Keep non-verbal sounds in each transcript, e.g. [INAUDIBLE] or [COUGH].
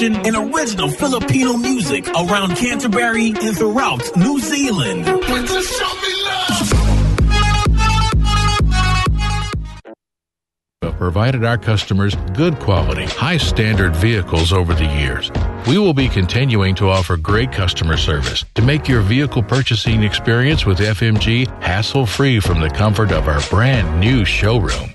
Information, and original Filipino music around Canterbury and throughout New Zealand. provided our customers good quality, high standard vehicles over the years. We will be continuing to offer great customer service to make your vehicle purchasing experience with FMG hassle free from the comfort of our brand new showroom.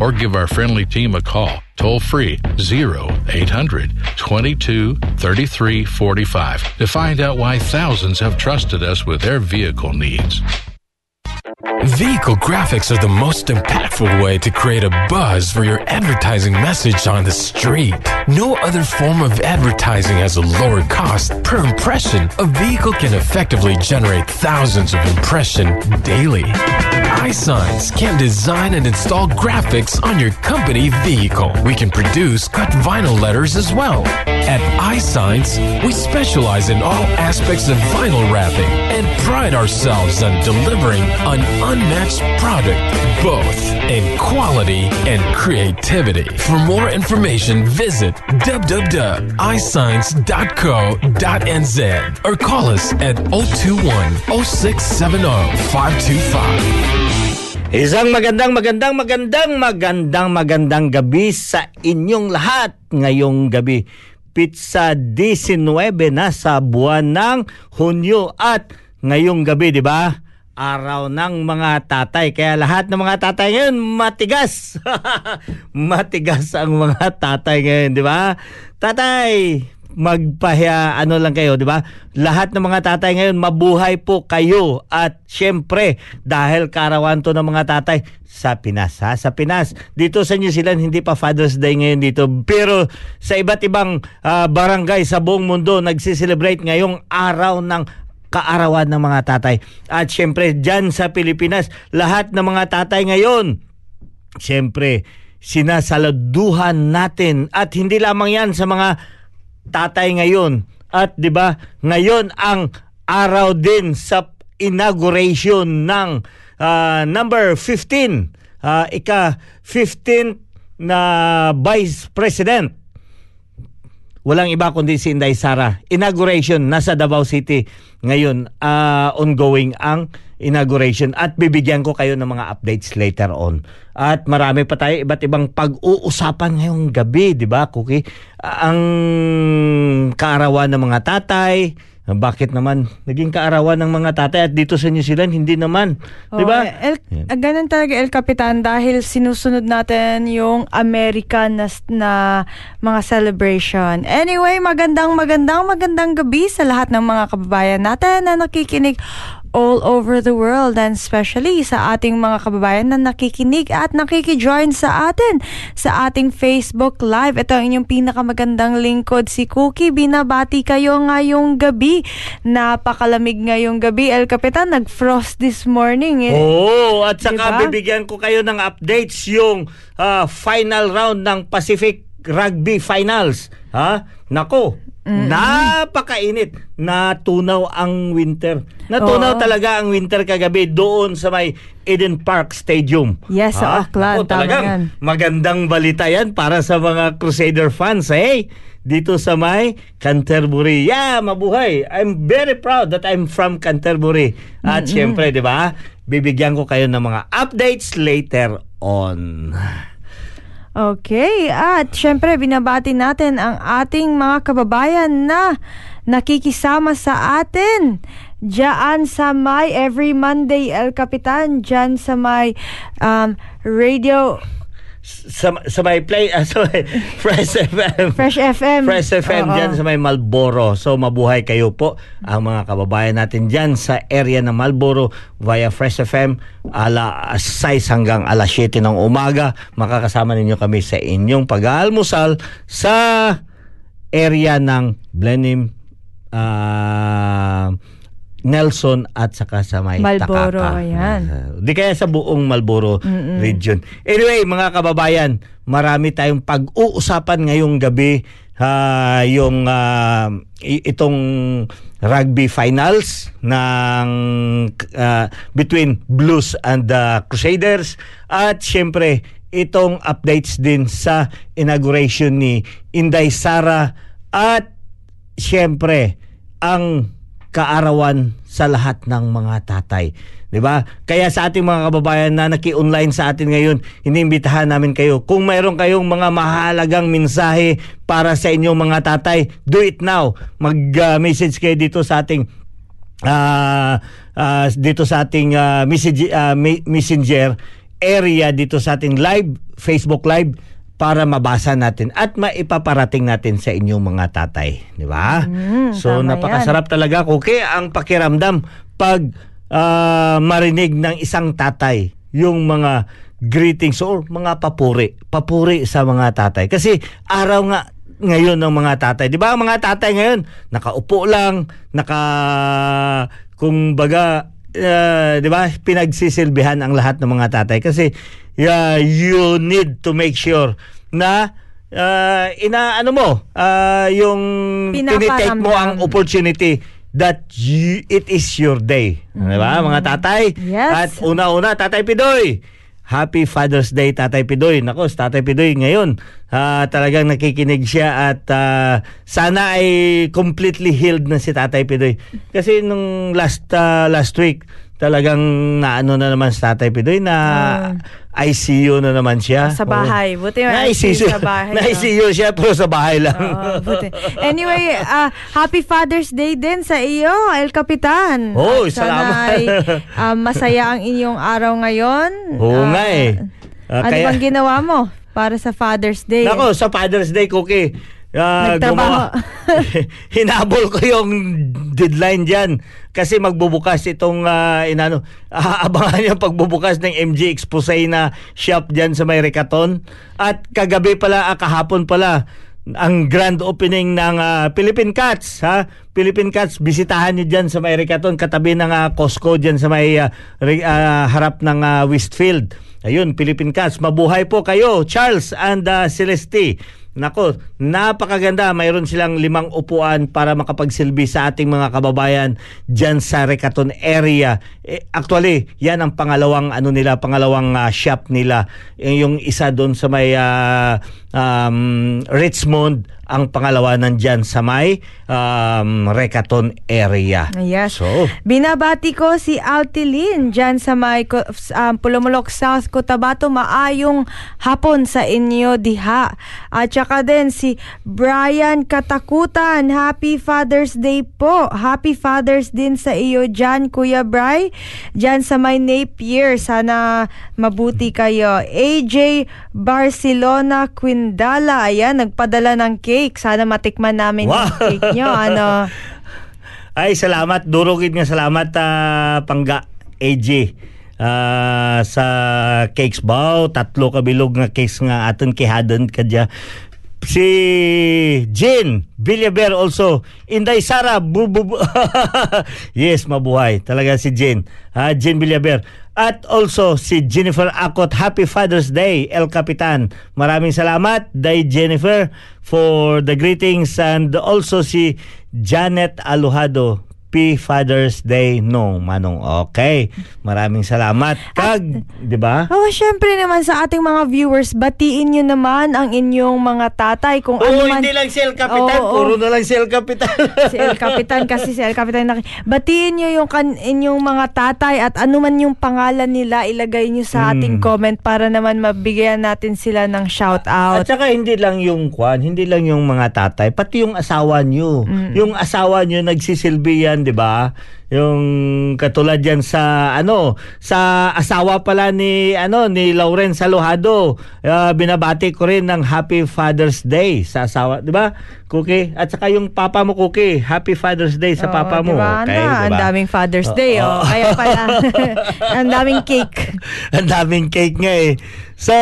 or give our friendly team a call toll free 0800 22 33 45 to find out why thousands have trusted us with their vehicle needs. Vehicle graphics are the most impactful way to create a buzz for your advertising message on the street. No other form of advertising has a lower cost per impression. A vehicle can effectively generate thousands of impressions daily. iSigns can design and install graphics on your company vehicle. We can produce cut vinyl letters as well. At iSigns, we specialize in all aspects of vinyl wrapping and pride ourselves on delivering an unmatched product, both in quality and creativity. For more information, visit www.iscience.co.nz or call us at 021 0670 525. Isang magandang magandang magandang magandang magandang gabi sa inyong lahat ngayong gabi. Pizza 19 na sa buwan ng Hunyo at ngayong gabi, di ba? Araw ng mga tatay. Kaya lahat ng mga tatay ngayon matigas. [LAUGHS] matigas ang mga tatay ngayon, di ba? Tatay, magpahiya ano lang kayo, di ba? Lahat ng mga tatay ngayon, mabuhay po kayo. At syempre, dahil karawan to ng mga tatay, sa Pinas ha, sa Pinas. Dito sa New Zealand, hindi pa Father's Day ngayon dito. Pero sa iba't ibang uh, barangay sa buong mundo, nagsiselebrate ngayong araw ng kaarawan ng mga tatay. At syempre, dyan sa Pilipinas, lahat ng mga tatay ngayon, syempre, sinasaladuhan natin. At hindi lamang yan sa mga tatay ngayon. At 'di ba, ngayon ang araw din sa inauguration ng uh, number 15, uh, ika 15 na Vice President. Walang iba kundi si Inday Sara. Inauguration nasa Davao City ngayon. Uh, ongoing ang inauguration at bibigyan ko kayo ng mga updates later on. At marami pa tayo iba't ibang pag-uusapan ngayong gabi, di ba, Cookie? Ang kaarawan ng mga tatay, bakit naman naging kaarawan ng mga tatay at dito sa New Zealand hindi naman, oh, 'di ba? El, ganun talaga El Capitan dahil sinusunod natin yung American na, na mga celebration. Anyway, magandang magandang magandang gabi sa lahat ng mga kababayan natin na nakikinig all over the world and especially sa ating mga kababayan na nakikinig at nakikijoin sa atin sa ating Facebook Live. Ito ang inyong pinakamagandang lingkod si Cookie. Binabati kayo ngayong gabi. Napakalamig ngayong gabi. El Capitan, nag-frost this morning. Eh. Oo, at saka diba? bibigyan ko kayo ng updates yung uh, final round ng Pacific Rugby Finals. Ha? Nako, Mm-hmm. Napakainit. Natunaw ang winter. Natunaw Oo. talaga ang winter kagabi doon sa may Eden Park Stadium. Yes, sa Auckland. Ako, talagang magandang balita yan para sa mga Crusader fans. Eh. dito sa may Canterbury. Yeah, mabuhay. I'm very proud that I'm from Canterbury. At syempre, di ba, bibigyan ko kayo ng mga updates later on. Okay, at syempre binabati natin ang ating mga kababayan na nakikisama sa atin. Diyan sa may every Monday El Capitan, diyan sa may um, radio Sa, sa may play, [LAUGHS] ah, sa may Fresh FM. Fresh FM. Fresh FM Oo. dyan sa may Malboro. So mabuhay kayo po ang mga kababayan natin dyan sa area ng Malboro via Fresh FM ala 6 hanggang alas 7 ng umaga. Makakasama ninyo kami sa inyong pag-aalmusal sa area ng Blenheim ah, Nelson at saka sa may Marlboro, Takaka. ayan. Uh, di kaya sa buong Malboro region. Anyway, mga kababayan, marami tayong pag-uusapan ngayong gabi ah, yung i- itong rugby finals ng ah, between Blues and the Crusaders at syempre itong updates din sa inauguration ni Inday Sara at syempre ang kaarawan sa lahat ng mga tatay. 'Di ba? Kaya sa ating mga kababayan na naki-online sa atin ngayon, iniimbitahan namin kayo kung mayroon kayong mga mahalagang mensahe para sa inyong mga tatay, do it now. Mag-message kayo dito sa ating ah ah, dito sa ating ah, message, me- messenger area dito sa ating live Facebook live para mabasa natin at maipaparating natin sa inyong mga tatay, di ba? so tama napakasarap talaga okay ang pakiramdam pag ah, marinig ng isang tatay yung mga greetings or mga papuri, papuri sa mga tatay. Kasi araw nga ngayon ng mga tatay. 'Di ba? Ang mga tatay ngayon nakaupo lang, naka kung baga uh, 'di ba? Pinagsisilbihan ang lahat ng mga tatay kasi yeah, you need to make sure na uh, ina ano mo uh, yung tinitake mo ang opportunity that you, it is your day. Di ba, mga tatay? Yes. At una-una, Tatay Pidoy. Happy Father's Day, Tatay Pidoy. Nako, Tatay Pidoy ngayon, ah, talagang nakikinig siya at ah, sana ay completely healed na si Tatay Pidoy. Kasi nung last ah, last week, talagang naano na naman si Tatay Pidoy na ICU na naman siya. Sa bahay. Buti na ICU sa bahay, [LAUGHS] Na no? ICU siya pero sa bahay lang. Oo, buti. Anyway, ah, happy Father's Day din sa iyo, El Capitan. Oh, At sana salamat. ay [LAUGHS] ah, masaya ang inyong araw ngayon. Oo Ah, nga eh. Ah, ano kaya- bang ginawa mo para sa Father's Day? Nako, sa Father's Day, Cookie. Ah, Nagtrabaho. gumawa- [LAUGHS] hinabol ko yung deadline dyan. Kasi magbubukas itong, ah, inano, [LAUGHS] aabangan yung pagbubukas ng MG Expose na shop dyan sa may Rekaton. At kagabi pala, ah, kahapon pala, ang grand opening ng ah, Philippine Cats ha Philippine Cats bisitahan niyo diyan sa may Rekaton katabi ng ah, Costco diyan sa may ah, re- ah, harap ng ah, Westfield ayun Philippine Cats mabuhay po kayo Charles and ah, Celeste Nako, napakaganda. Mayroon silang limang upuan para makapagsilbi sa ating mga kababayan dyan sa Rekaton area. Eh, actually, yan ang pangalawang ano nila, pangalawang ah, shop nila. Eh, Yung isa doon sa may ah, um, Richmond, ang pangalawa nandyan sa may um, Rekaton area. Yes. So, Binabati ko si Altilin dyan sa may um, Pulumulok South Cotabato. Maayong hapon sa inyo diha. At saka din si Brian Katakutan. Happy Father's Day po. Happy Father's din sa iyo dyan, Kuya Bry. Dyan sa may Napier. Sana mabuti kayo. AJ Barcelona Quindala. Ayan, nagpadala ng cake. Sana matikman namin Wow. yung cake nyo. Ano? [LAUGHS] Ay, salamat. Durugid nga salamat, ah, Pangga AJ. Ah, sa cakes baw, tatlo ka bilog nga cakes nga aton kihadan kadya. Si Jin Villaber also. Inday Sara. Bu, bu, [LAUGHS] bu- yes, mabuhay. Talaga si Jin. Ah, Jin Villaber. At also si Jennifer Akot. Happy Father's Day, El Capitan. Maraming salamat, Day Jennifer, for the greetings. And also si Janet Alujado. Happy Father's Day no Manong. Okay. Maraming salamat. Kag, 'di ba? Oh, syempre naman sa ating mga viewers, batiin nyo naman ang inyong mga tatay kung Oo, ano man. hindi lang si El Capitan, Oo, oo. puro na lang si El Capitan. si El Capitan kasi si El Capitan naki- batiin nyo yung kan inyong mga tatay at ano man yung pangalan nila ilagay nyo sa ating comment para naman mabigyan natin sila ng shout At out. saka hindi lang yung kwan, hindi lang yung mga tatay, pati yung asawa nyo. Yung asawa nyo nagsisilbi yan, 'di ba? Yung katulad yan sa ano, sa asawa pala ni ano ni Lauren Salojado. Ah, binabati ko rin ng Happy Father's Day sa asawa, 'di ba? Cookie. At saka yung papa mo Cookie, Happy Father's Day sa Oo, papa mo. diba? Okay, na, ang diba? daming Father's Day, oh. [LAUGHS] Kaya pala, [LAUGHS] ang daming cake. [LAUGHS] Ang daming cake nga eh. So,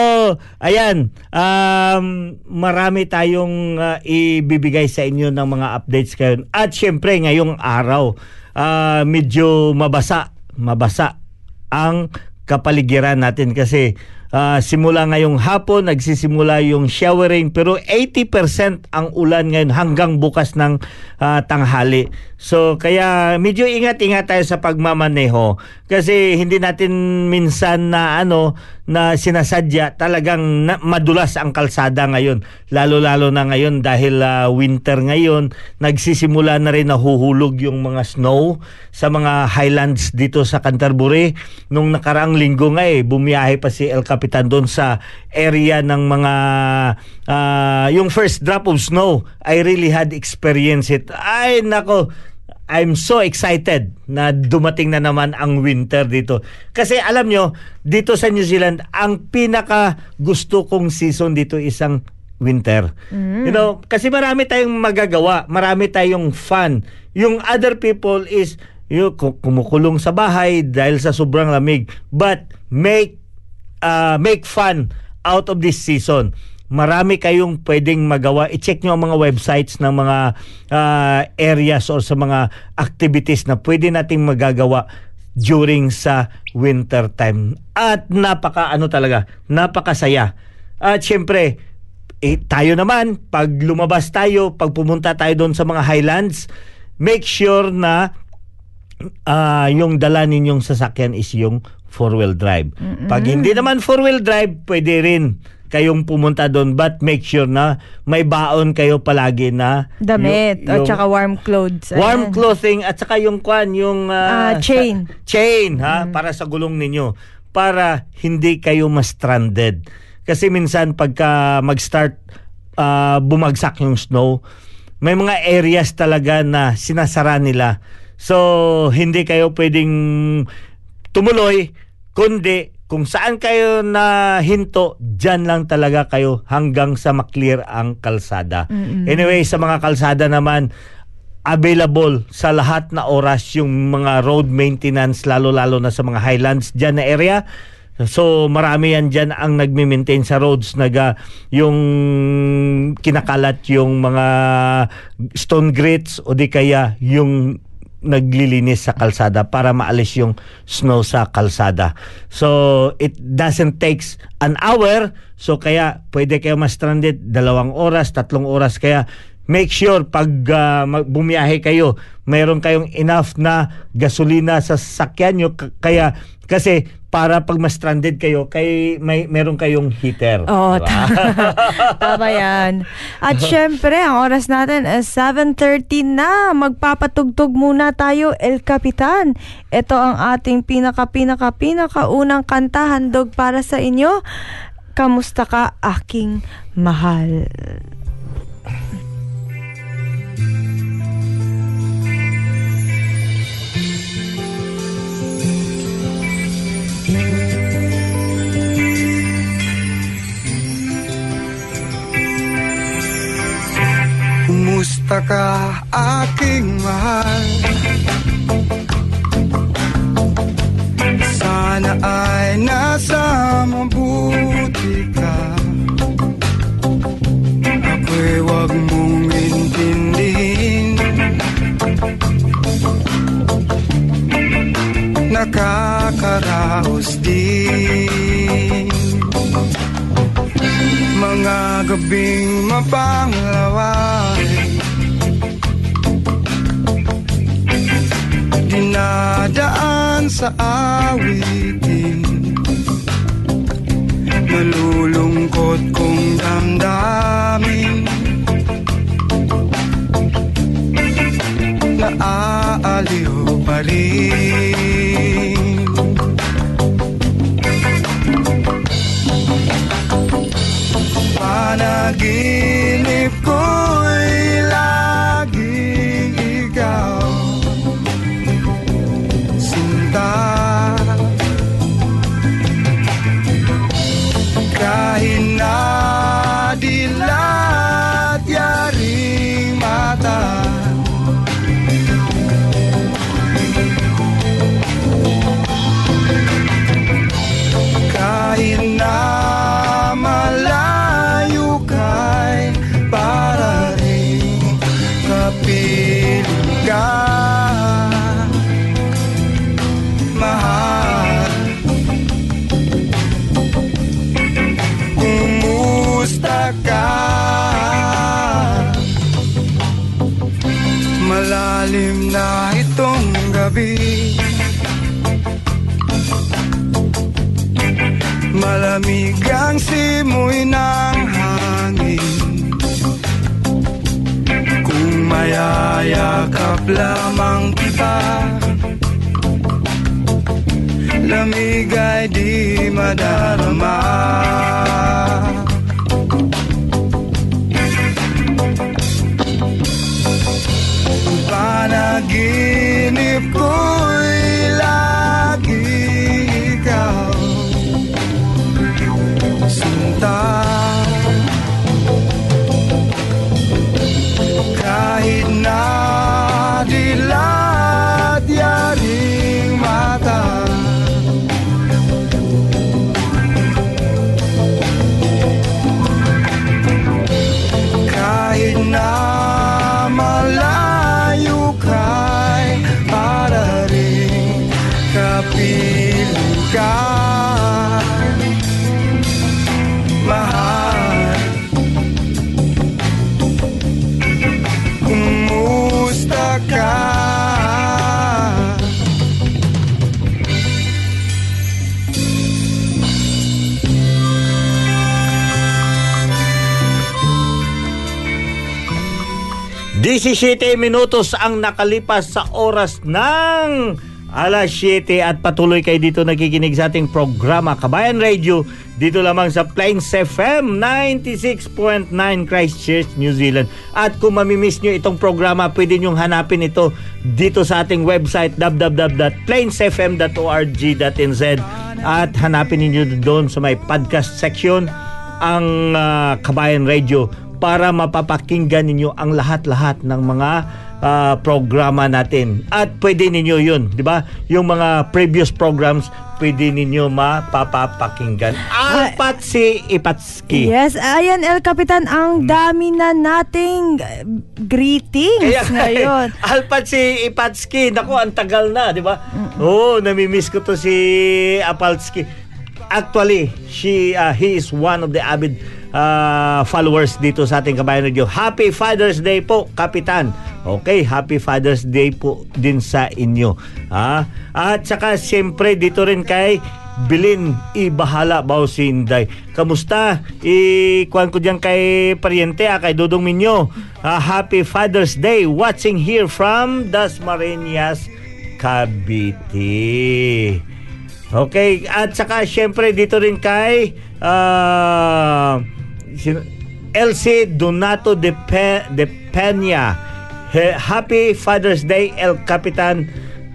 ayan, um, marami tayong uh, ibibigay sa inyo ng mga updates ngayon. At syempre, ngayong araw, uh, medyo mabasa, mabasa ang kapaligiran natin kasi uh, simula ngayong hapon, nagsisimula yung showering pero 80% ang ulan ngayon hanggang bukas ng uh, tanghali. So kaya medyo ingat-ingat tayo sa pagmamaneho kasi hindi natin minsan na ano na sinasadya talagang na, madulas ang kalsada ngayon. Lalo-lalo na ngayon dahil uh, winter ngayon nagsisimula na rin nahuhulog yung mga snow sa mga highlands dito sa Canterbury. Nung nakaraang linggo nga eh bumiyahe pa si El Capitan doon sa area ng mga uh, yung first drop of snow. I really had experienced it. Ay nako I'm so excited na dumating na naman ang winter dito. Kasi alam nyo, dito sa New Zealand, ang pinaka gusto kong season dito isang winter. You know, kasi marami tayong magagawa, marami tayong fun. Yung other people is yung kumukulong sa bahay dahil sa sobrang lamig. But make uh, make fun out of this season marami kayong pwedeng magawa. I-check nyo ang mga websites ng mga uh, areas or sa mga activities na pwede nating magagawa during sa winter time. At napaka ano talaga, napakasaya. At syempre, eh, tayo naman, pag lumabas tayo, pag pumunta tayo doon sa mga highlands, make sure na uh, yung dala ninyong sasakyan is yung four-wheel drive. Pag hindi naman four-wheel drive, pwede rin kayong pumunta doon but make sure na may baon kayo palagi na Damit, yung- o tsaka warm clothes. warm Ayan. clothing at saka yung kwan yung ah, Ah, chain. sa- chain ha para sa gulong ninyo para hindi kayo ma-stranded kasi minsan pagka mag-start ah, bumagsak yung snow may mga areas talaga na sinasara nila so hindi kayo pwedeng tumuloy kundi kung saan kayo na hinto, dyan lang talaga kayo hanggang sa maklear ang kalsada. Anyway, sa mga kalsada naman, available sa lahat na oras yung mga road maintenance, lalo-lalo na sa mga highlands dyan na area. So marami yan dyan ang nagme-maintain sa roads naga yung kinakalat yung mga stone grits o di kaya yung naglilinis sa kalsada para maalis yung snow sa kalsada. So it doesn't takes an hour so kaya pwede kayo ma-stranded dalawang oras, tatlong oras kaya make sure pag mag- bumiyahe kayo, mayroon kayong enough na gasolina sa sasakyan nyo kaya kasi para pag ma-stranded kayo, kay may meron kayong heater. Oo, Diba? [LAUGHS] Tama yan. At [LAUGHS] syempre, ang oras natin is 7.30 na. Magpapatugtog muna tayo, El Capitan. Ito ang ating pinaka-pinaka-pinaka-unang kanta handog para sa inyo. Kamusta ka, aking mahal? Kumusta ka aking mahal? Sana ay nasa mabuti ka. Ako'y wag mong intindihin. Nakakaraos din. Mga gabing mapanglaway dinadaan sa awitin. Nalulungkot kong damdamin. Naaaliw pa rin. Panaginip lamang kita. Lamig ay di madarama 17 minutos ang nakalipas sa oras ng alas 7 at patuloy kayo dito nakikinig sa ating programa Kabayan Radio dito lamang sa Plains FM 96.9 Christchurch, New Zealand. At kung mamimiss nyo itong programa, pwede nyong hanapin ito dito sa ating website www.plainsfm.org.nz at hanapin niyo doon sa may podcast section ang uh, Kabayan Radio para mapapakinggan ninyo ang lahat-lahat ng mga ah, programa natin. At pwede ninyo yun, di ba? Yung mga previous programs, pwede ninyo mapapapakinggan. Alpat si Ipatski. Yes, ayan El Capitan, ang dami na nating uh, greetings Kaya nga ngayon. Alpat si Ipatski. Naku, ang tagal na, di ba? Oo, oh, namimiss ko to si Apalski. Actually, she, uh, he is one of the avid uh, followers dito sa ating Kabayan Radio. Happy Father's Day po, Kapitan. Okay, Happy Father's Day po din sa inyo. Ha? At saka siyempre dito rin kay Bilin Ibahala Bausinday. Kamusta? Ikuan ko diyan kay pariente ah, kay Dudong Minyo. Ah, happy Father's Day. Watching here from Dasmariñas, Cavite. Okay, at saka syempre dito rin kay ah, sino- LC Donato de, Pe, de Peña. Happy Father's Day El Capitan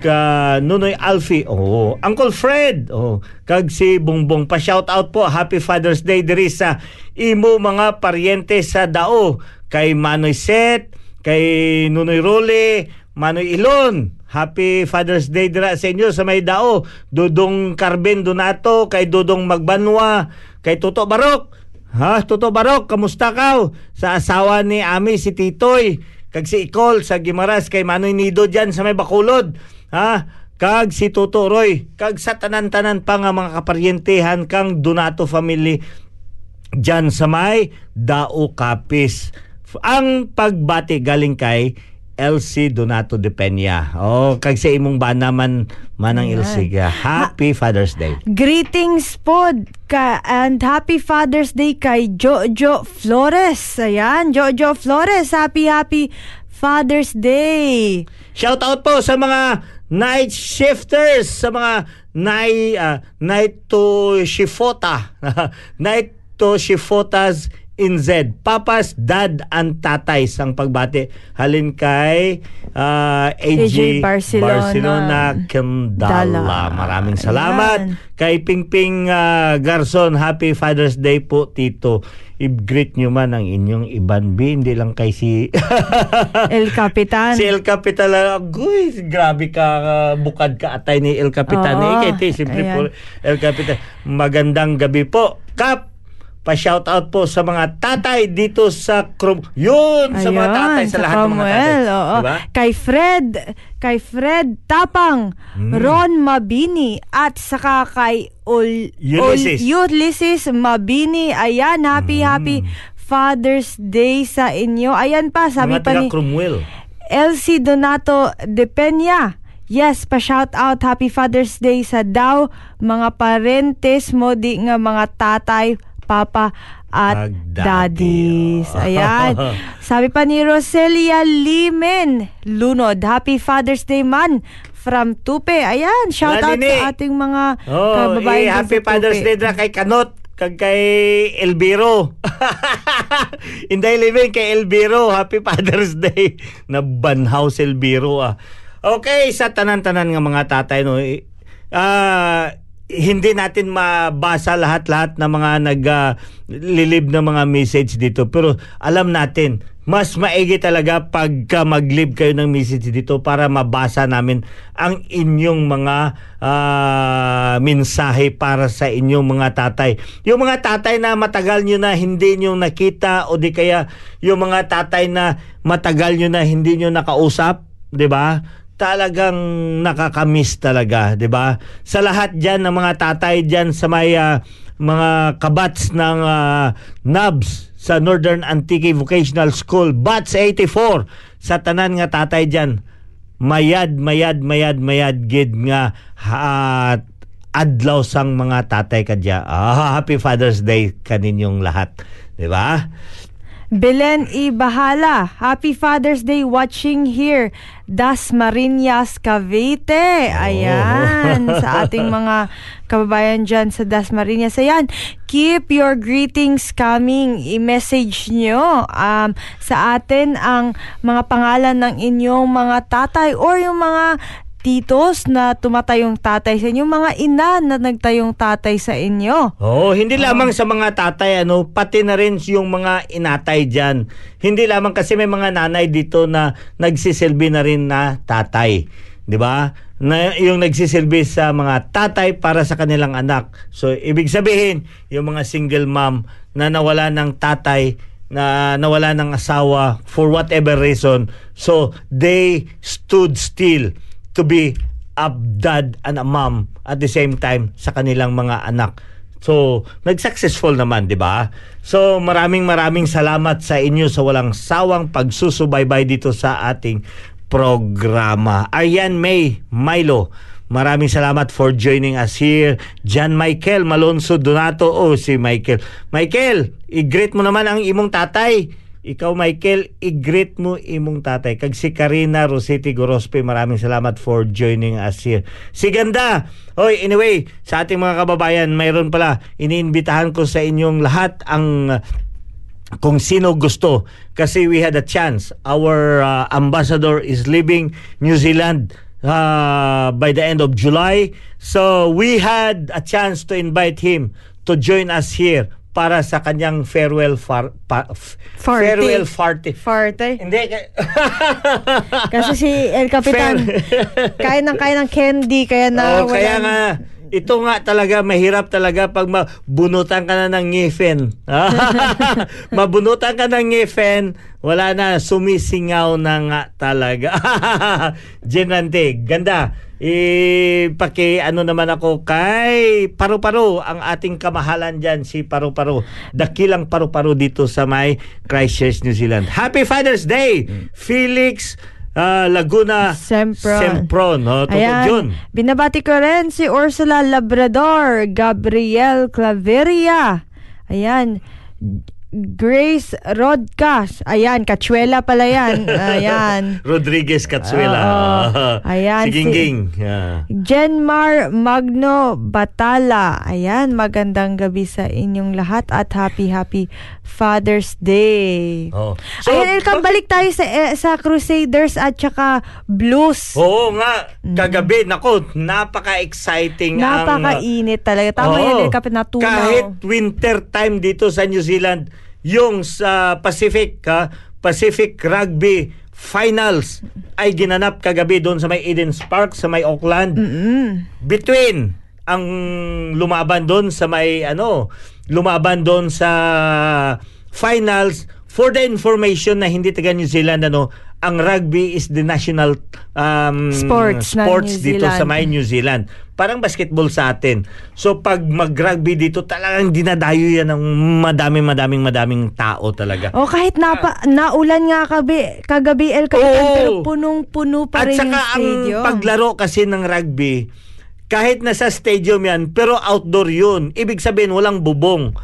ka Nunoy Alfie. Oh, Uncle Fred. Oh, kag si Bongbong pa shout out po. Happy Father's Day diri sa imo mga paryente sa Dao kay Manoy Set, kay Nunoy Role, Manoy Ilon. Happy Father's Day dira sa inyo sa may Dao. Dudong Carben Donato, kay Dudong Magbanwa, kay Toto Barok. Ha, Toto Barok, kamusta ka? Sa asawa ni Ami si Titoy, kag si Ikol sa Gimaras kay Manoy Nido diyan sa may Bakulod. Ha? Kag si Toto Roy, kag sa tanan-tanan pa nga mga kaparyentehan kang Donato family diyan sa may Dao Kapis. Ang pagbati galing kay Elsie Donato de Peña. Oh, kag sa imong bana man manang ka. Happy Father's Day. Greetings pod ka and happy Father's Day kay Jojo Flores. Ayan, Jojo Flores. Happy happy Father's Day. Shout out po sa mga night shifters, sa mga night ah, night to shifota. [LAUGHS] night to shifotas in Z. Papas, dad, and tatay sang pagbati. Halin kay ah, AJ, AJ Barcelona. Barcelona Kemdala. Dala. Maraming salamat. Ayan. Kay Pingping ah, Garson, Happy Father's Day po, Tito. I-greet nyo man ang inyong iban B, hindi lang kay si [LAUGHS] El Capitan. Si El Capitan, agoy, grabe ka, uh, bukad ka atay ni El Capitan. Oo, eh, kay ayan. po, El Capitan. Magandang gabi po. Kap, pa-shout out po sa mga tatay dito sa Crom... Yun! sa mga Ayun, tatay, sa, lahat ng mga tatay. Cromwell, oo. Diba? Kay Fred, kay Fred Tapang, Hmm. Ron Mabini, at saka kay Ul- Ulysses. Ul- Ulysses Mabini. Ayan, happy, Hmm. happy Father's Day sa inyo. Ayan pa, sabi mga pa ni Cromwell. Elsie Donato de Peña. Yes, pa-shout out Happy Father's Day sa daw mga parentes mo di nga mga tatay, papa at Ag daddy. daddies. Ayan. [LAUGHS] Sabi pa ni Roselia Limen Lunod, Happy Father's Day man from Tupe. Ayan, shout out Wala din eh. sa ating mga Oh, kababayan eh, happy Father's Tupe. Day na kay Kanot kag kay Elviro. [LAUGHS] Inday living kay Elviro. Happy Father's Day. [LAUGHS] Na banhaw si Elviro ah. Okay, sa tanan-tanan nga mga tatay no. eh, Ah, hindi natin mabasa lahat-lahat ng mga nag ah, lilib na mga message dito pero alam natin mas maigi talaga pagka mag-leave kayo ng message dito para mabasa namin ang inyong mga ah, mensahe para sa inyong mga tatay. Yung mga tatay na matagal nyo na hindi nyo nakita o di kaya yung mga tatay na matagal nyo na hindi nyo nakausap, 'di ba? Talagang nakakamiss talaga, 'di ba? Sa lahat diyan ng mga tatay diyan sa may ah, mga kabats ng ah, NABS sa Northern Antique Vocational School, Bats 84 sa tanan nga tatay diyan mayad mayad mayad mayad gid nga ha, adlaw sang mga tatay kadya. Ah, happy Father's Day kaninyong lahat, 'di ba? Belen E. Bahala, Happy Father's Day watching here. Das Marinas, Cavite. Ayan, sa [LAUGHS] ating mga kababayan dyan sa Das Marinas. Ayan, keep your greetings coming. I-message nyo um, sa atin ang mga pangalan ng inyong mga tatay or yung mga titos na tumatayong tatay sa inyo, mga ina na nagtayong tatay sa inyo. Oh, hindi lamang sa mga tatay ano, pati na rin yung mga inatay diyan. Hindi lamang kasi may mga nanay dito na nagsisilbi na rin na tatay, 'di ba? Na yung nagsisilbi sa mga tatay para sa kanilang anak. So ibig sabihin, yung mga single mom na nawala ng tatay na nawala ng asawa for whatever reason. So they stood still to be a dad and a mom at the same time sa kanilang mga anak. So, nag-successful naman, di ba? So, maraming maraming salamat sa inyo sa walang sawang pagsusubaybay dito sa ating programa. Arian May Milo, maraming salamat for joining us here. John Michael Malonzo Donato. Oh, si Michael. Michael, i-greet mo naman ang imong tatay. Ikaw, Michael, i-greet mo imong tatay. Kag si Karina Rositi Gorospe, maraming salamat for joining us here. Si Ganda, Hoy, anyway, sa ating mga kababayan, mayroon pala, iniimbitahan ko sa inyong lahat ang kung sino gusto. Kasi we had a chance. Our uh, ambassador is leaving New Zealand uh, by the end of July. So we had a chance to invite him to join us here para sa kanyang farewell far, pa, f- Farty. farewell party Farte. hindi ka- [LAUGHS] Kasi si El Capitan, [LAUGHS] kaya ng kaya ng candy, kaya na Oh, kaya nga ito nga talaga mahirap talaga pag mabunutan ka na ng ngipin. [LAUGHS] mabunutan ka ng ngipin, wala na sumisingaw na nga talaga. Jenante, ganda. Ipaki ano naman ako kay Paru-Paro ang ating kamahalan diyan si Paru-Paro. Dakilang Paru-Paro dito sa may Christchurch, New Zealand. Happy Father's Day, Felix ah, Laguna Sempron. Sempron. No? Totoo Ayan. yun. Binabati ko rin si Ursula Labrador, Gabriel Claveria. Ayan. Grace Rodcas. Ayan, Kachuela pala yan. [LAUGHS] Ayan. Rodriguez Katsuela. Oo. Ayan, Si si- Gingging. Yeah. Jenmar Magno Batala. Ayan, magandang gabi sa inyong lahat at happy happy Father's Day. Oh. Ayan, Elkan, balik tayo sa, eh, sa Crusaders at saka Blues. Oo nga, kagabi, nako, napaka-exciting. Mm. Napakainit talaga. Tama Oo. yan, Elkan, natunaw. Kahit winter time dito sa New Zealand, yung sa Pacific, ha, Pacific Rugby Finals ay ginanap kagabi doon sa may Eden's Park, sa may Auckland. Between ang lumaban doon sa may ano, lumaban doon sa finals for the information na hindi taga New Zealand ano, ang rugby is the national um, Sports sports dito sa may New Zealand. Parang basketball sa atin. So pag mag-rugby dito talagang dinadayo yan ng madaming madaming madaming tao talaga. O kahit napa, naulan nga kabi, kagabi El Capitan, Oo. pero punong-puno pa At rin yung saka ang stadium. paglaro kasi ng rugby, kahit nasa stadium yan, pero outdoor yun. Ibig sabihin, walang bubong.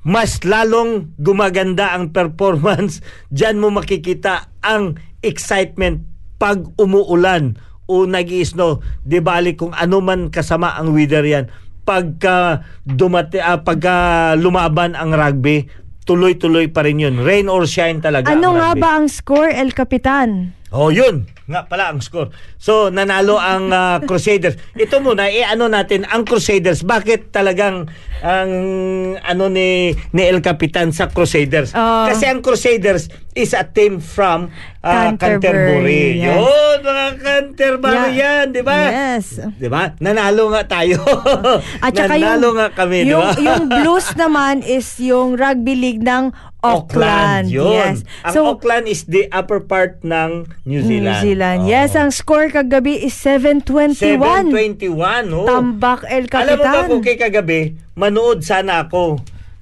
Mas lalong gumaganda ang performance. [LAUGHS] Diyan mo makikita ang excitement pag umuulan o nag-i-snow. Di bali kung ano man kasama ang weather yan. Pagka, dumati, ah, pagka lumaban ang rugby, tuloy-tuloy pa rin yun. Rain or shine talaga ano nga ba ang score, El Capitan? Oh, yun. Nga pala ang score. So, nanalo ang ah, [LAUGHS] Crusaders. Ito muna, eh, ano natin, ang Crusaders, bakit talagang ang ano ni ni El Capitan sa Crusaders? Oh. Kasi ang Crusaders is a team from ah, Canterbury, Canterbury. yes. Yun, mga Canterbury Yeah. yan, di ba? Yes. Di ba? Nanalo nga tayo. At saka [LAUGHS] nanalo yung, nga kami, di yung, ba? yung [LAUGHS] Blues naman is yung rugby league ng Auckland. yun. Yes. Ang So, Auckland is the upper part ng New Zealand. New Zealand. Oo. Yes, ang score kagabi is 721. 721, oh. Tambak El Alam mo ba Capitan. kung kay kagabi, manood sana ako.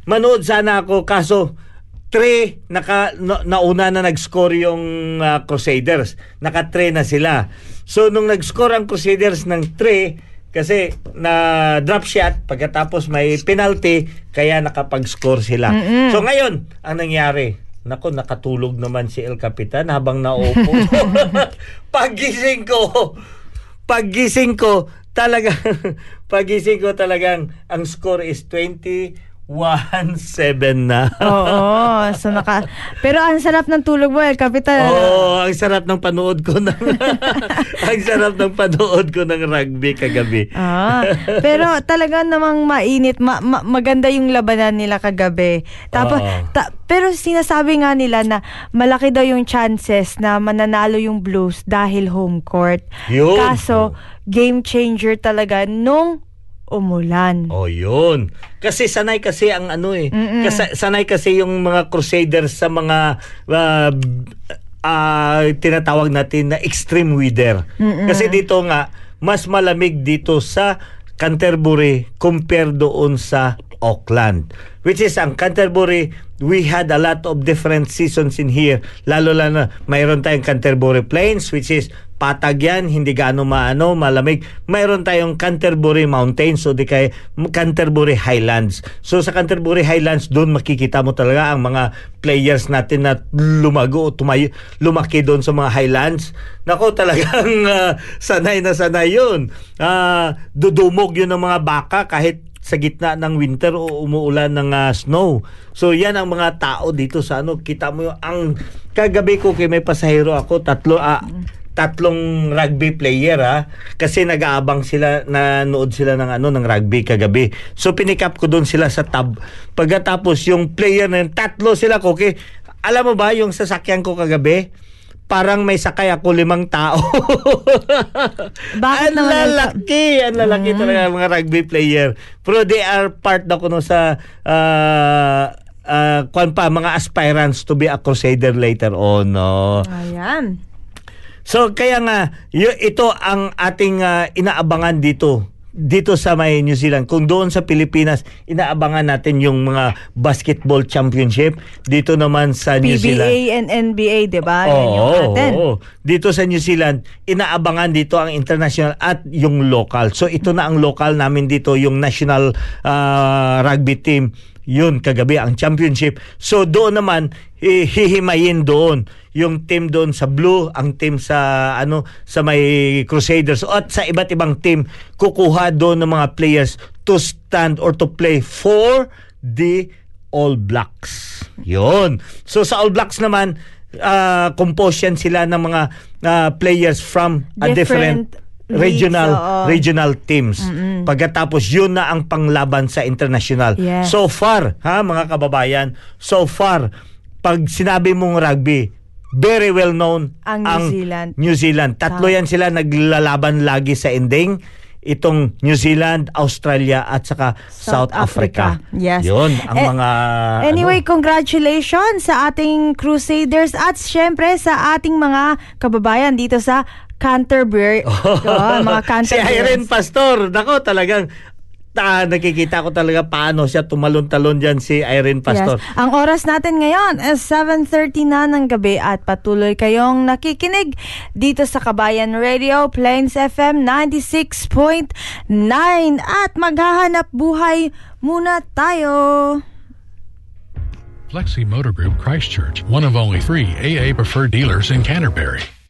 Manood sana ako kaso 3 naka na, nauna na nag-score yung ah, Crusaders. Naka 3 na sila. So nung nag-score ang Crusaders ng 3 kasi na drop shot pagkatapos may penalty kaya nakapag-score sila. So ngayon, ang nangyari, Nako, nakatulog naman si El Capitan habang naupo. [LAUGHS] [LAUGHS] Pagising ko, pagising ko, talaga, [LAUGHS] pagising ko talagang, ang score is 21-7 na. Oo, [LAUGHS] so naka... Pero ang sarap ng tulog mo, El Capitan. Oo, ang sarap ng panood ko ng [LAUGHS] ang sarap ng panood ko ng rugby kagabi. Ah, pero talaga namang mainit, ma- ma- maganda yung labanan nila kagabi. Tapos, Oo. ta- pero sinasabi nga nila na malaki daw yung chances na mananalo yung Blues dahil home court. Yun. Kaso, game changer talaga nung umulan. Oh, yun. Kasi sanay kasi ang ano eh. Kasi sanay kasi yung mga Crusaders sa mga ah, ah, tinatawag natin na extreme weather. Kasi dito nga mas malamig dito sa Canterbury compare doon sa Auckland. Which is ang Canterbury, we had a lot of different seasons in here. Lalo lang na mayroon tayong Canterbury Plains which is patag yan, hindi gaano maano, malamig. Mayroon tayong Canterbury Mountains so di kay Canterbury Highlands. So sa Canterbury Highlands doon makikita mo talaga ang mga players natin na lumago tumayo, lumaki doon sa mga Highlands. Nako [LAUGHS] talagang ah, sanay na sanay yun. Ah, dudumog yun ng mga baka kahit sa gitna ng winter o umuulan ng ah, snow. So yan ang mga tao dito sa ano, kita mo yung ang kagabi ko kay may pasahero ako tatlo ah, tatlong rugby player ha kasi nag-aabang sila na nood sila ng ano ng rugby kagabi. So pinikap ko doon sila sa tab. Pagkatapos yung player na yun, tatlo sila ko okay. Alam mo ba yung sasakyan ko kagabi? Parang may sakay ako limang tao. [LAUGHS] Bakit ang lalaki, ang lalaki talaga ng mga rugby player. Pero they are part na kuno sa uh, uh, kwan pa, mga aspirants to be a crusader later on. No? Ayan. So kaya nga ito ang ating ah, inaabangan dito dito sa may New Zealand. Kung doon sa Pilipinas, inaabangan natin yung mga basketball championship. Dito naman sa New Zealand. PBA and NBA, di ba? Yan yung Oo, atin. oo. Dito sa New Zealand, inaabangan dito ang international at yung local. So ito na ang local namin dito, yung national ah, rugby team. Yun, kagabi ang championship. So doon naman, hihimayin doon yung team doon sa blue, ang team sa ano sa may Crusaders at sa iba't ibang team kukuha doon ng mga players to stand or to play for the All Blacks. Yun. So sa All Blacks naman, uh, composed sila ng mga ah, players from a different, Different regional leagues, oo. regional teams. Pagkatapos yun na ang panglaban sa international. Yes. So far, ha mga kababayan, so far pag sinabi mong rugby, very well known Ang New Zealand. New Zealand. Tatlo yan sila naglalaban lagi sa ending. Itong New Zealand, Australia at saka South, South Africa. Africa. Yes. Yun ang Eh, mga Anyway, ano, congratulations sa ating Crusaders at syempre sa ating mga kababayan dito sa Canterbury. [LAUGHS] Yun, mga [LAUGHS] si Canterbury. Irene Pastor, nako talagang ta, nakikita ko talaga paano siya tumalon-talon diyan si Irene Pastor. Yes. Ang oras natin ngayon is 7.30 na ng gabi at patuloy kayong nakikinig dito sa Kabayan Radio, Plains FM 96.9 at maghahanap buhay muna tayo. Flexi Motor Group Christchurch, one of only three AA preferred dealers in Canterbury.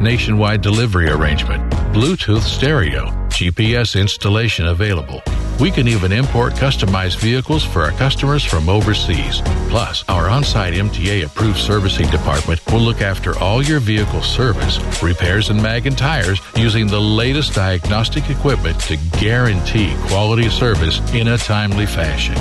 Nationwide delivery arrangement. Bluetooth stereo. GPS installation available. We can even import customized vehicles for our customers from overseas. Plus, our on site MTA approved servicing department will look after all your vehicle service, repairs, and mag and tires using the latest diagnostic equipment to guarantee quality service in a timely fashion.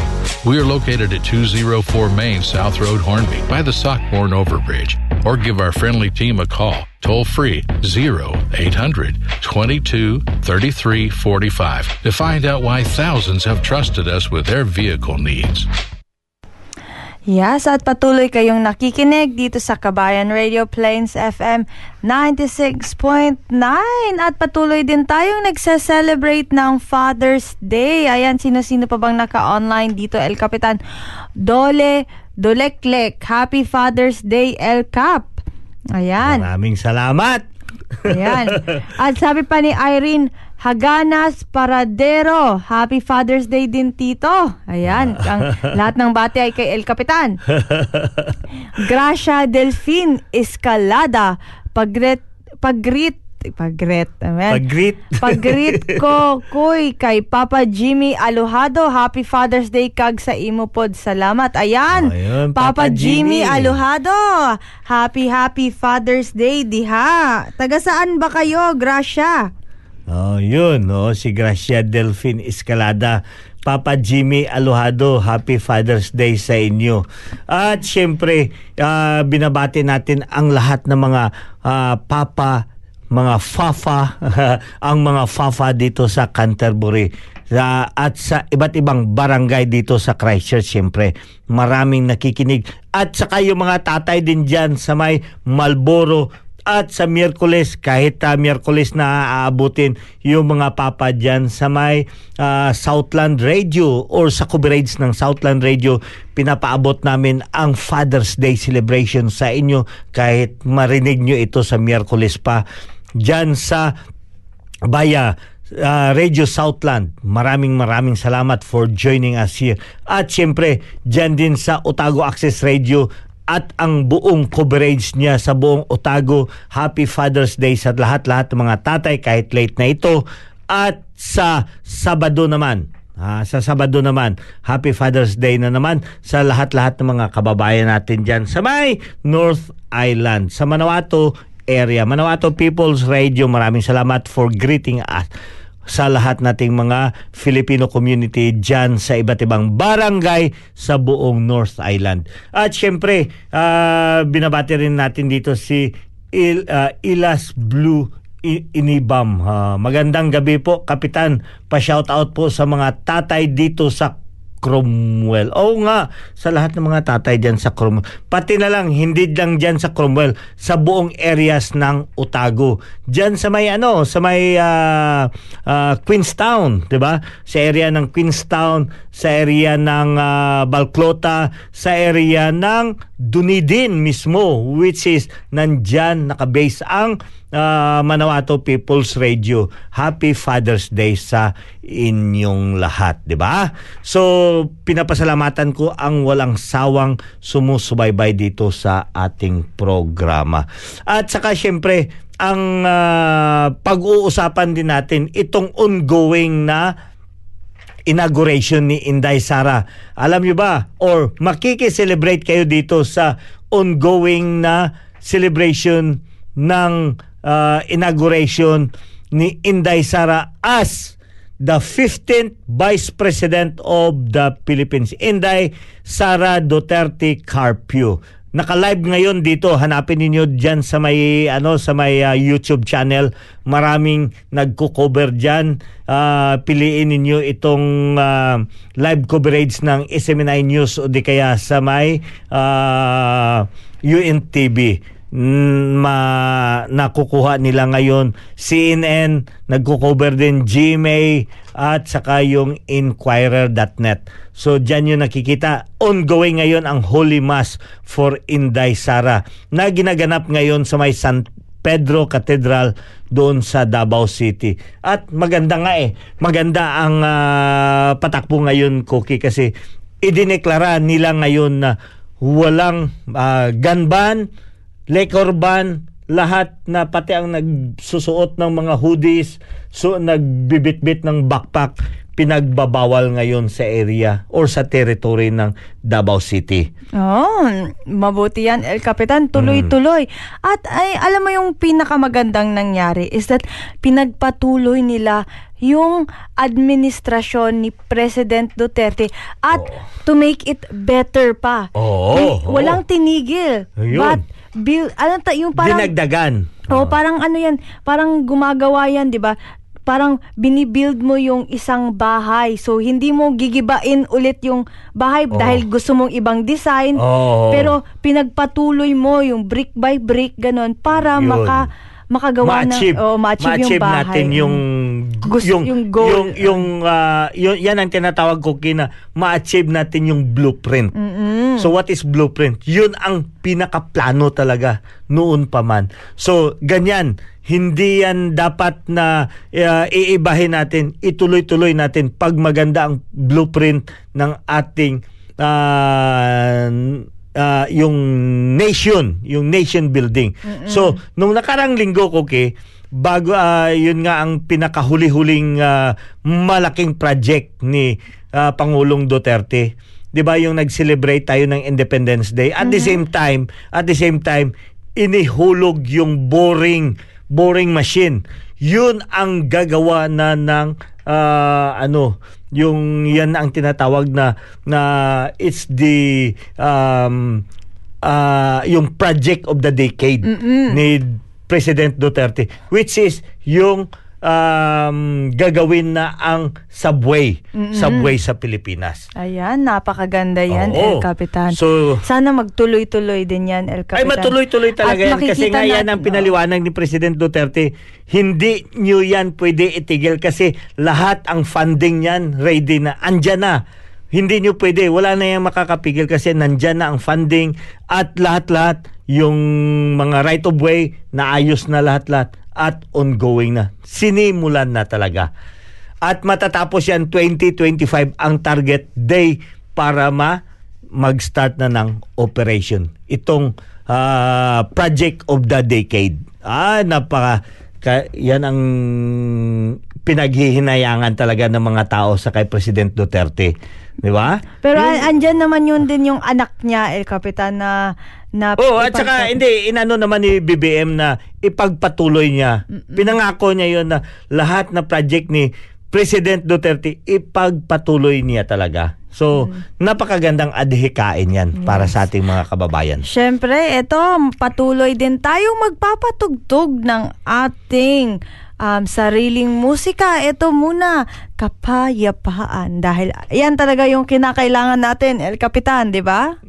We are located at 204 Main South Road, Hornby, by the Sockborn Overbridge, or give our friendly team a call, toll free 0800 22 33 45 to find out why thousands have trusted us with their vehicle needs. Yes, at patuloy kayong nakikinig dito sa Kabayan Radio Plains FM 96.9 at patuloy din tayong nagse-celebrate ng Father's Day. Ayan, sino-sino pa bang naka-online dito? El Capitan Dole Doleklek. Happy Father's Day, El Cap. Ayan. Maraming salamat. Ayan. [LAUGHS] At sabi pa ni Irene, Haganas Paradero. Happy Father's Day din, Tito. Ayan. Ang, [LAUGHS] lahat ng bati ay kay El Capitan. [LAUGHS] Gracia Delfin Escalada. Pagret, pagrit, pagret, amen. Pag-greet. [LAUGHS] Pag-greet ko, kuy, kay Papa Jimmy Aluhado. Happy Father's Day kag sa imo pod. Salamat. Ayan. Ayun, Papa, Papa Jimmy. Jimmy. Aluhado. Happy, happy Father's Day, diha. Taga saan ba kayo, Gracia? Oh, yun, no, si Gracia Delfin Escalada. Papa Jimmy Aluhado, Happy Father's Day sa inyo. At syempre, ah, binabati natin ang lahat ng mga ah, papa, mga fafa, [LAUGHS] ang mga fafa dito sa Canterbury. Sa- at sa iba't ibang barangay dito sa Christchurch, syempre, maraming nakikinig. At saka yung mga tatay din dyan sa may Malboro, at sa Miyerkules, kahit uh, Miyerkules na aabutin yung mga papa dyan sa may ah, Southland Radio or sa coverage ng Southland Radio, pinapaabot namin ang Father's Day celebration sa inyo kahit marinig nyo ito sa Miyerkules pa. Dyan sa Baya, ah, Radio Southland. Maraming maraming salamat for joining us here. At syempre, dyan din sa Otago Access Radio at ang buong coverage niya sa buong Otago. Happy Father's Day sa lahat-lahat ng mga tatay kahit late na ito. At sa Sabado naman, Ah, sa Sabado naman, Happy Father's Day na naman sa lahat-lahat ng mga kababayan natin dyan sa may North Island, sa Manawato area. Manawato People's Radio, maraming salamat for greeting us. Sa lahat nating mga Filipino community dyan sa iba't ibang barangay sa buong North Island. At syempre, uh, binabati rin natin dito si Il, uh, Ilas Blue Inibam. Uh, magandang gabi po, Kapitan. Pa-shout out po sa mga tatay dito sa Cromwell. Oo nga, sa lahat ng mga tatay dyan sa Cromwell. Pati na lang, hindi lang dyan sa Cromwell, sa buong areas ng Otago. Dyan sa may ano, sa may uh, uh, Queenstown, di ba? Sa area ng Queenstown, sa area ng uh, Balclota, sa area ng Dunedin mismo, which is nandyan nakabase ang uh, Manawato People's Radio. Happy Father's Day sa inyong lahat, 'di ba? So, pinapasalamatan ko ang walang sawang sumusubaybay dito sa ating programa. At saka syempre, ang uh, pag-uusapan din natin itong ongoing na inauguration ni Inday Sara. Alam niyo ba or makiki-celebrate kayo dito sa ongoing na celebration ng uh, inauguration ni Inday Sara as the 15th Vice President of the Philippines. Inday Sara Duterte Carpio. Naka-live ngayon dito. Hanapin niyo diyan sa may ano sa may uh, YouTube channel. Maraming nagko-cover diyan. Uh, piliin niyo itong uh, live coverage ng SMNI News o di kaya sa may uh, UNTV ma nakukuha nila ngayon. CNN nagko-cover din GMA at saka yung inquirer.net so diyan yung nakikita ongoing ngayon ang Holy Mass for Inday Sara na ginaganap ngayon sa may San Pedro Cathedral doon sa Davao City. At maganda nga eh. Maganda ang uh, patakbo ngayon Cookie kasi idineklara nila ngayon na walang uh, gun ban liquor ban, lahat na pati ang nagsusuot ng mga hoodies, so nagbibitbit ng backpack, pinagbabawal ngayon sa area or sa territory ng Davao City. Oh, mabuti yan, El Capitan. Tuloy-tuloy. Mm. At ay, alam mo yung pinakamagandang nangyari is that pinagpatuloy nila yung administrasyon ni President Duterte at oh. to make it better pa. Oh, eh, walang tinigil. Ayun. But build, ano ta, yung parang... Dinagdagan. Oh, parang ano yan, parang gumagawa yan, di ba? Parang binibuild mo yung isang bahay. So, hindi mo gigibain ulit yung bahay oh. dahil gusto mong ibang design. Oh. Pero pinagpatuloy mo yung brick by brick, ganon, para Yun. maka makagawa ma-achieve, ng oh, ma-achieve, ma-achieve yung bahay. natin yung Gusto, yung, yung goal. Yung, yung, uh, yung, yan ang tinatawag ko kina ma-achieve natin yung blueprint. Mm-mm. So what is blueprint? Yun ang pinakaplano talaga noon pa man. So ganyan, hindi yan dapat na uh, iibahin natin, ituloy-tuloy natin pag maganda ang blueprint ng ating uh, uh, yung nation, yung nation building. Mm-mm. So, nung nakarang linggo, okay, bago uh, yun nga ang pinakahuli-huling uh, malaking project ni uh, Pangulong Duterte. 'Di ba yung nag-celebrate tayo ng Independence Day at mm-hmm. the same time, at the same time inihulog yung boring boring machine. Yun ang gagawa na ng uh, ano yung yan ang tinatawag na na it's the um uh, yung project of the decade Mm-mm. ni President Duterte which is yung um, gagawin na ang subway Mm-mm. subway sa Pilipinas. Ayan, napakaganda yan, Oo. El Capitan. So Sana magtuloy-tuloy din yan, El Capitan. ay matuloy-tuloy talaga At yan kasi nga yan ang pinaliwanag ni President Duterte. Hindi nyo yan pwede itigil kasi lahat ang funding yan ready na. Andyan na. Hindi nyo pwede. Wala na yan makakapigil kasi nandyan na ang funding at lahat-lahat yung mga right of way naayos na lahat-lahat at ongoing na. Sinimulan na talaga. At matatapos yan 2025 ang target day para ma mag-start na ng operation. Itong ah, project of the decade. Ah, napaka ka, yan ang pinaghihinayangan talaga ng mga tao sa kay President Duterte. Di ba? Pero an- andyan naman yun din yung anak niya, El Capitan, na... na Oo, at saka hindi, inano naman ni BBM na ipagpatuloy niya. Pinangako niya yon na lahat na project ni President Duterte, ipagpatuloy niya talaga. So, napakagandang adhikain yan para sa ating mga kababayan. Siyempre, ito, patuloy din tayong magpapatugtog ng ating um, sariling musika. Ito muna, kapayapaan. Dahil yan talaga yung kinakailangan natin, El Capitan, di ba? [LAUGHS]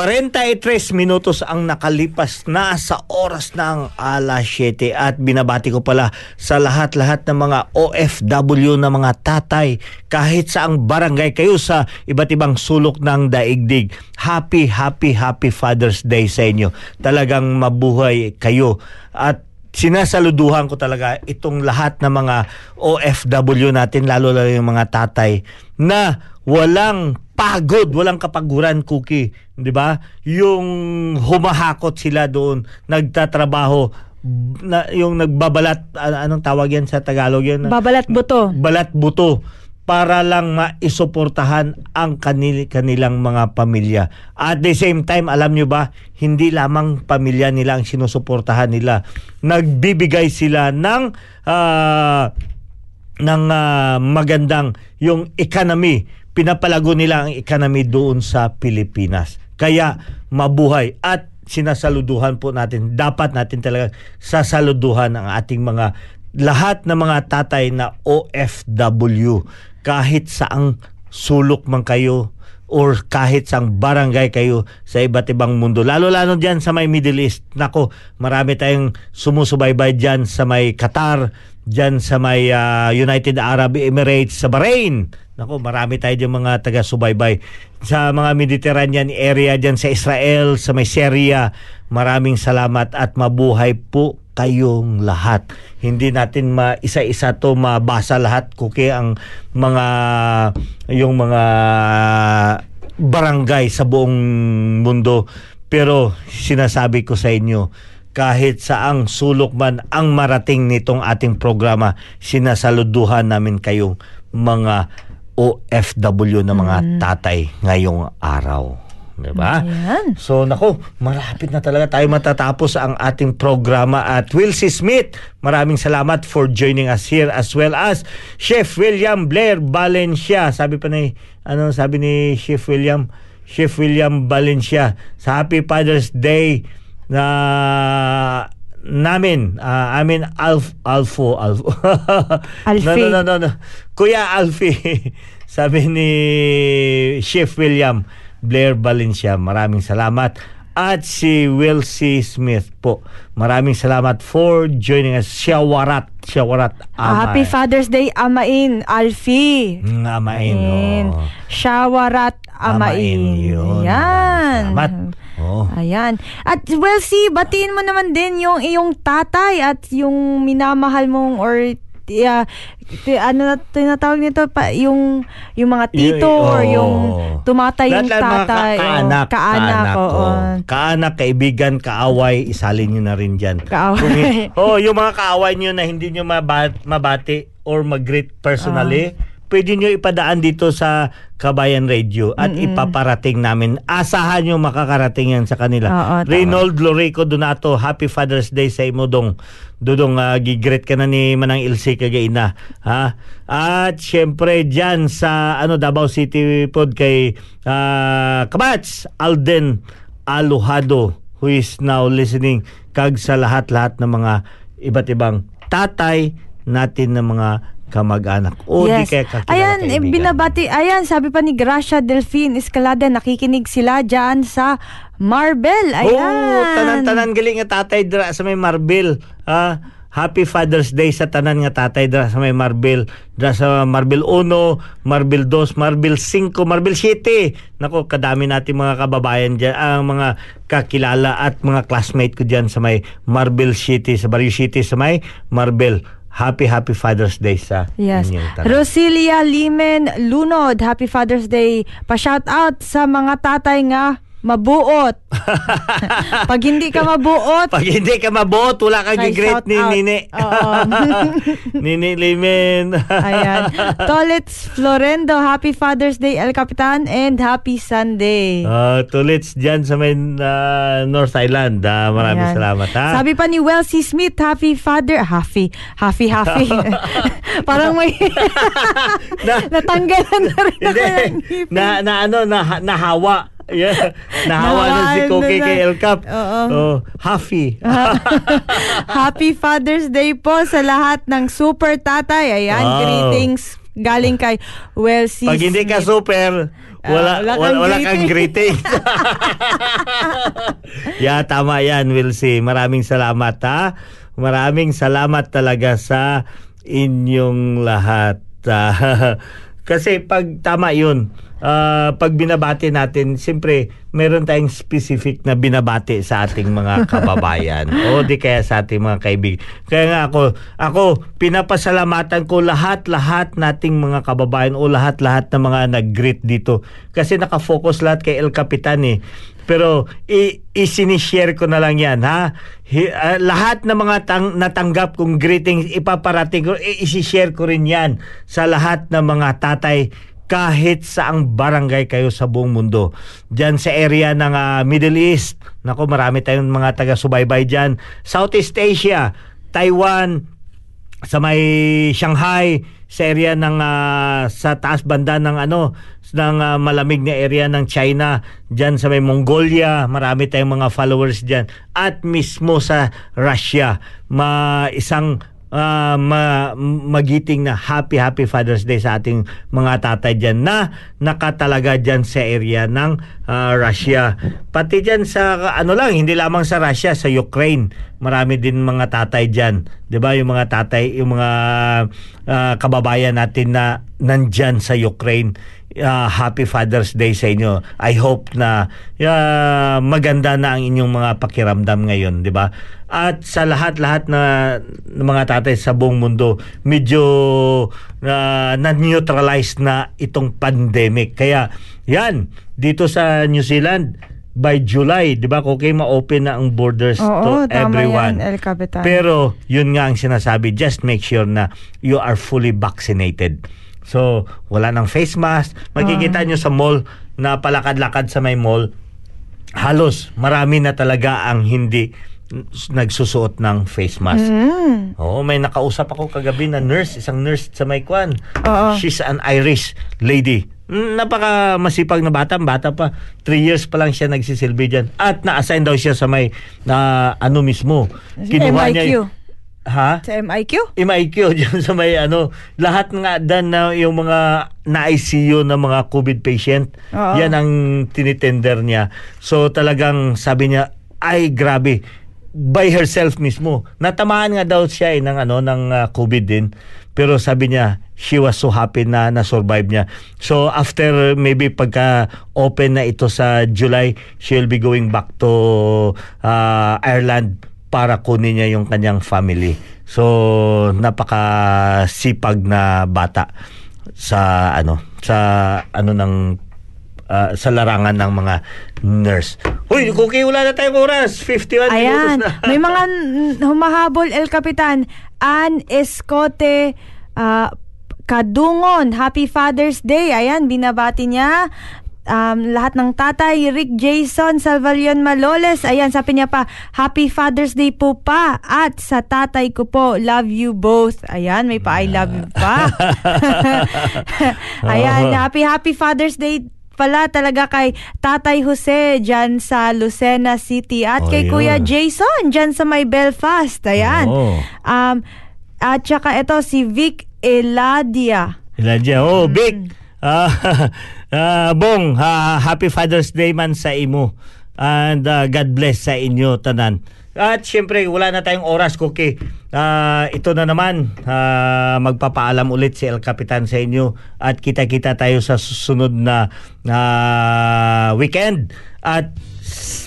43 minutos ang nakalipas na sa oras ng alas 7 at binabati ko pala sa lahat-lahat ng mga OFW na mga tatay kahit sa ang barangay kayo sa iba't ibang sulok ng daigdig. Happy, happy, happy Father's Day sa inyo. Talagang mabuhay kayo at sinasaluduhan ko talaga itong lahat ng mga OFW natin lalo lalo yung mga tatay na walang pagod, walang kapaguran, Cookie. Di ba? Yung humahakot sila doon, nagtatrabaho, na, yung nagbabalat, anong tawag yan sa Tagalog yan? Babalat buto. balat buto para lang maisuportahan ang kanil, kanilang mga pamilya. At the same time, alam nyo ba, hindi lamang pamilya nila ang sinusuportahan nila. Nagbibigay sila ng ah, ng ah, magandang yung economy. Pinapalago nila ang economy doon sa Pilipinas. Kaya mabuhay at sinasaluduhan po natin. Dapat natin talaga sasaluduhan ang ating mga lahat ng mga tatay na OFW kahit saang sulok man kayo or kahit sa barangay kayo sa iba't ibang mundo. Lalo-lalo dyan sa may Middle East. Nako, marami tayong sumusubaybay dyan sa may Qatar, dyan sa may ah, United Arab Emirates, sa Bahrain. Nako, marami tayo dyan mga taga-subaybay. Sa mga Mediterranean area dyan sa Israel, sa may Syria, maraming salamat at mabuhay po kayong lahat. Hindi natin ma isa-isa to mabasa lahat kuki ang mga yung mga barangay sa buong mundo. Pero sinasabi ko sa inyo, kahit saang sulok man ang marating nitong ating programa, sinasaluduhan namin kayong mga OFW na mga tatay ngayong araw. Diba? Ayan. So nako, malapit na talaga tayo matatapos ang ating programa at Will C. Smith, maraming salamat for joining us here as well as Chef William Blair Valencia. Sabi pa ni ano sabi ni Chef William Chef William Valencia sa Happy Father's Day na namin ah, amin Alf Alfo Alfo [LAUGHS] Alfie. no, no, no, no, no. Kuya Alfie [LAUGHS] sabi ni Chef William Blair Valencia maraming salamat at si Will C. Smith po maraming salamat for joining us Shawarat Shawarat Ah, Happy. Father's Day, Amain, Alfie. Mm, Amain Ayan. oh. Shawarat Amain. yun Ayan. Salamat oh. Ayan. At well, see, batiin mo naman din yung iyong tatay at yung minamahal mong or yeah, ano na tinatawag nito pa yung yung mga tito Y- or oo. yung tumatay yung tatay. ka- oo. kaanak, kaanak, oo. oo. Kaanak, kaibigan, kaaway, isalin nyo na rin dyan. Kaaway. Oh, yung mga kaaway nyo na hindi nyo mabat- mabati or mag-greet personally, Ah. Pwede nyo ipadaan dito sa Kabayan Radio at ipaparating namin. Asahan nyo makakarating yan sa kanila. Oo. Reynold Lorico Donato, Happy Father's Day sa imo dong. Dudong uh, gigreet ka na ni Manang Ilse kagaina. Ha? At syempre dyan sa ano Davao City pod kay uh, Kabats Alden Alojado who is now listening kag sa lahat-lahat ng mga iba't ibang tatay natin ng mga kamag-anak. O di yes. kaya kakilala Ayan, eh, kaibigan. binabati. Ayan, sabi pa ni Gracia Delphine Escalada, nakikinig sila dyan sa Marbel. Ayan. Oh, tanan-tanan galing nga tatay dra sa may Marbil. Ah, Happy Father's Day sa tanan nga tatay dra sa may Marbil. Dra sa Marbil 1, Marbil 2, Marbil 5, Marbil 7. Nako, kadami natin mga kababayan diyan, ang mga kakilala at mga classmate ko diyan sa may Marbil City, sa Barrio City sa may Marbil. Happy Happy Father's Day sa Yes. inyong tanan. Rosilia Limen Lunod, Happy Father's Day. Pa-shout out sa mga tatay nga mabuot. [LAUGHS] Pag hindi ka mabuot, Pag hindi ka mabuot, wala kang shout ni out. Nini. Oo. [LAUGHS] Nini Limen. [LAUGHS] Ayan. Tolets Florendo, Happy Father's Day El Capitan and Happy Sunday. Ah, tulits dyan sa may ah, North Island. Ah, maraming Ayan. salamat ha. Sabi pa ni Welsie Smith, Happy Father, Happy, Happy, Happy. Parang may natanggalan na rin ako Hindi. ng ngipin. na, na ano, na, nahawa. Yeah. [LAUGHS] Nahawa na si na- kay El Cap. Oo. Oh, Happy. [LAUGHS] Happy Father's Day po sa lahat ng super tatay. Ayan, Wow. greetings galing kay Welsie Pag hindi ka super, wala, wala wala, kang wala kang greeting. [LAUGHS] yeah, tama yan, Will see. Maraming salamat ha. Maraming salamat talaga sa inyong lahat. Ah, kasi pag tama yun, ah, pag binabati natin, siyempre, meron tayong specific na binabati sa ating mga [LAUGHS] kababayan o di kaya sa ating mga kaibigan. Kaya nga ako, ako pinapasalamatan ko lahat-lahat nating mga kababayan o lahat-lahat na mga nag-greet dito. Kasi nakafocus lahat kay El Capitan eh. Pero i- isinishare ko na lang yan ha. Hi- ah, lahat ng mga tang- natanggap kong greetings ipaparating ko, i- isishare ko rin yan sa lahat ng mga tatay kahit saang barangay kayo sa buong mundo. Diyan sa area ng ah, Middle East, nako marami tayong mga taga-subaybay diyan. Southeast Asia, Taiwan, sa may Shanghai, sa area ng ah, sa taas banda ng ano ng ah, malamig na area ng China, diyan sa may Mongolia, marami tayong mga followers diyan at mismo sa Russia, ma isang ah, ma- magiting na happy happy Father's Day sa ating mga tatay diyan na nakatalaga diyan sa area ng ah, Russia. Pati diyan sa ano lang, hindi lamang sa Russia, sa Ukraine. Marami din mga tatay diyan. 'Di ba? Yung mga tatay, yung mga ah, kababayan natin na nandyan sa Ukraine. Ah, happy Father's Day sa inyo. I hope na ah, maganda na ang inyong mga pakiramdam ngayon, 'di ba? At sa lahat-lahat na, ng mga tatay sa buong mundo, medyo na na-neutralize na itong pandemic. Kaya yan, dito sa New Zealand by July, 'di ba? Okay, ma-open na ang borders Oo, to everyone. yan, El Capitan. Pero yun nga ang sinasabi, just make sure na you are fully vaccinated. So, wala ng face mask. Makikita nyo sa mall na palakad-lakad sa may mall, halos marami na talaga ang hindi nagsusuot ng face mask. Mm. Oo, may nakausap ako kagabi na nurse, isang nurse sa may kwan. Oo. She's an Irish lady. Mm, Napaka masipag na bata, bata pa. Three years pa lang siya nagsisilbi dyan. At na-assign daw siya sa may na ano mismo. Kinuha niya MIQ. yung- Ha? Sa MIQ? MIQ [LAUGHS] dyan sa may ano, lahat nga dan na yung mga na-ICU na mga COVID patient, Oo. yan ang tinitender niya. So talagang sabi niya, ay grabe, by herself mismo. Natamaan nga daw siya eh, ng ano ng ah, COVID din. Pero sabi niya, she was so happy na na-survive niya. So after maybe pagka open na ito sa July, she'll be going back to ah, Ireland para kunin niya yung kanyang family. So napaka sipag na bata sa ano sa ano ng ah, sa larangan ng mga nurse. Uy, Cookie, wala na tayong oras. 51 Ayan. minutos na. May mga humahabol, El Capitan. Ann Escote ah, Kadungon. Happy Father's Day. Ayan, binabati niya. Um, lahat ng tatay, Rick Jason, Salvalion Maloles. Ayan, sabi niya pa, Happy Father's Day po pa. At sa tatay ko po, love you both. Ayan, may pa I love you pa. [LAUGHS] [LAUGHS] Ayan, happy happy Father's Day pala talaga kay Tatay Jose dyan sa Lucena City at Oh, kay yun. Kuya Jason dyan sa may Belfast. Ayan. Oo. Um, at saka ito si Vic Eladia. Elijah, oh, big. Ah, [LAUGHS] ah, bong, ha, happy Father's Day man sa imo. And ah, God bless sa inyo tanan. At syempre, wala na tayong oras, Cookie. Ah, ito na naman, ah, magpapaalam ulit si El Capitan sa inyo. At kita-kita tayo sa susunod na ah, weekend. At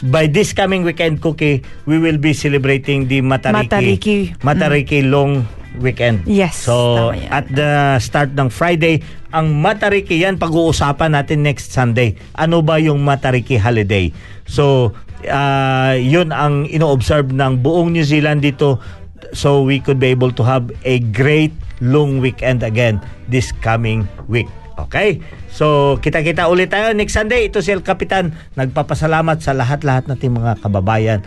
by this coming weekend, Cookie, we will be celebrating the Matariki, Matariki. Matariki Long Weekend. Yes, So, at the start ng Friday, ang Matariki yan, pag-uusapan natin next Sunday. Ano ba yung Matariki holiday? So, ah, yun ang ino-observe ng buong New Zealand dito so we could be able to have a great long weekend again this coming week. Okay? So, kita-kita ulit tayo next Sunday. Ito si El Capitan. Nagpapasalamat sa lahat-lahat nating mga kababayan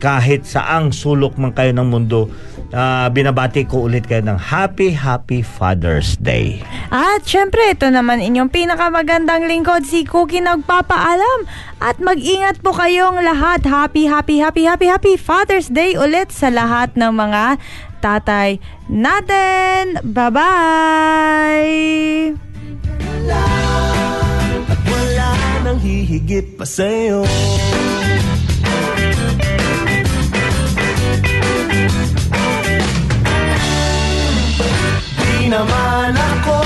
kahit saang sulok man kayo ng mundo, ah, binabati ko ulit kayo ng Happy, Happy Father's Day. At syempre, ito naman inyong pinakamagandang lingkod, si Cookie nagpapaalam. At mag-ingat po kayong lahat. Happy, happy, happy, happy, happy Father's Day ulit sa lahat ng mga tatay natin. Bye-bye! At wala nang hihigit pa sa'yo. Di naman ako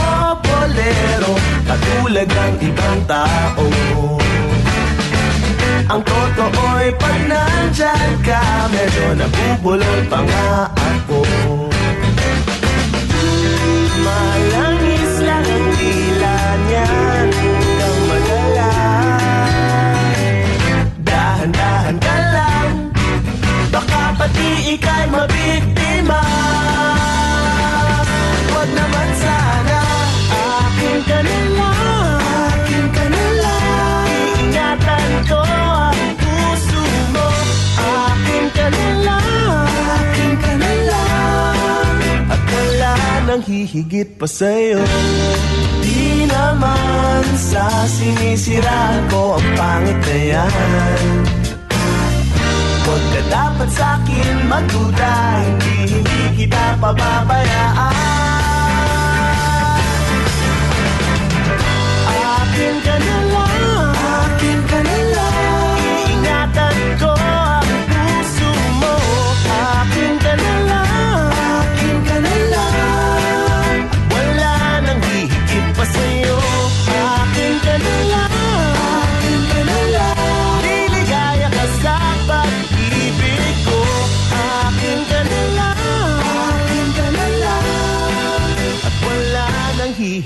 bolero Katulad talagang ibang tao. Ang totoo'y pag nandyan ka Medyo nabubulol pa nga ako. Malangis mabiktima. Huwag naman sana Akin ka na lang Akin ka na lang Iingatan ko ang puso mo. Akin ka na lang Akin ka na lang At wala nang hihigit pa sa'yo. Di naman sa sinisiraan ko ang pangit na yan Huwag ka dapat sa'kin magduda Hindi, hindi kita pababayaan Akin ka na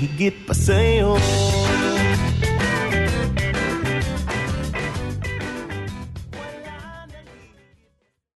erguer para Senhor.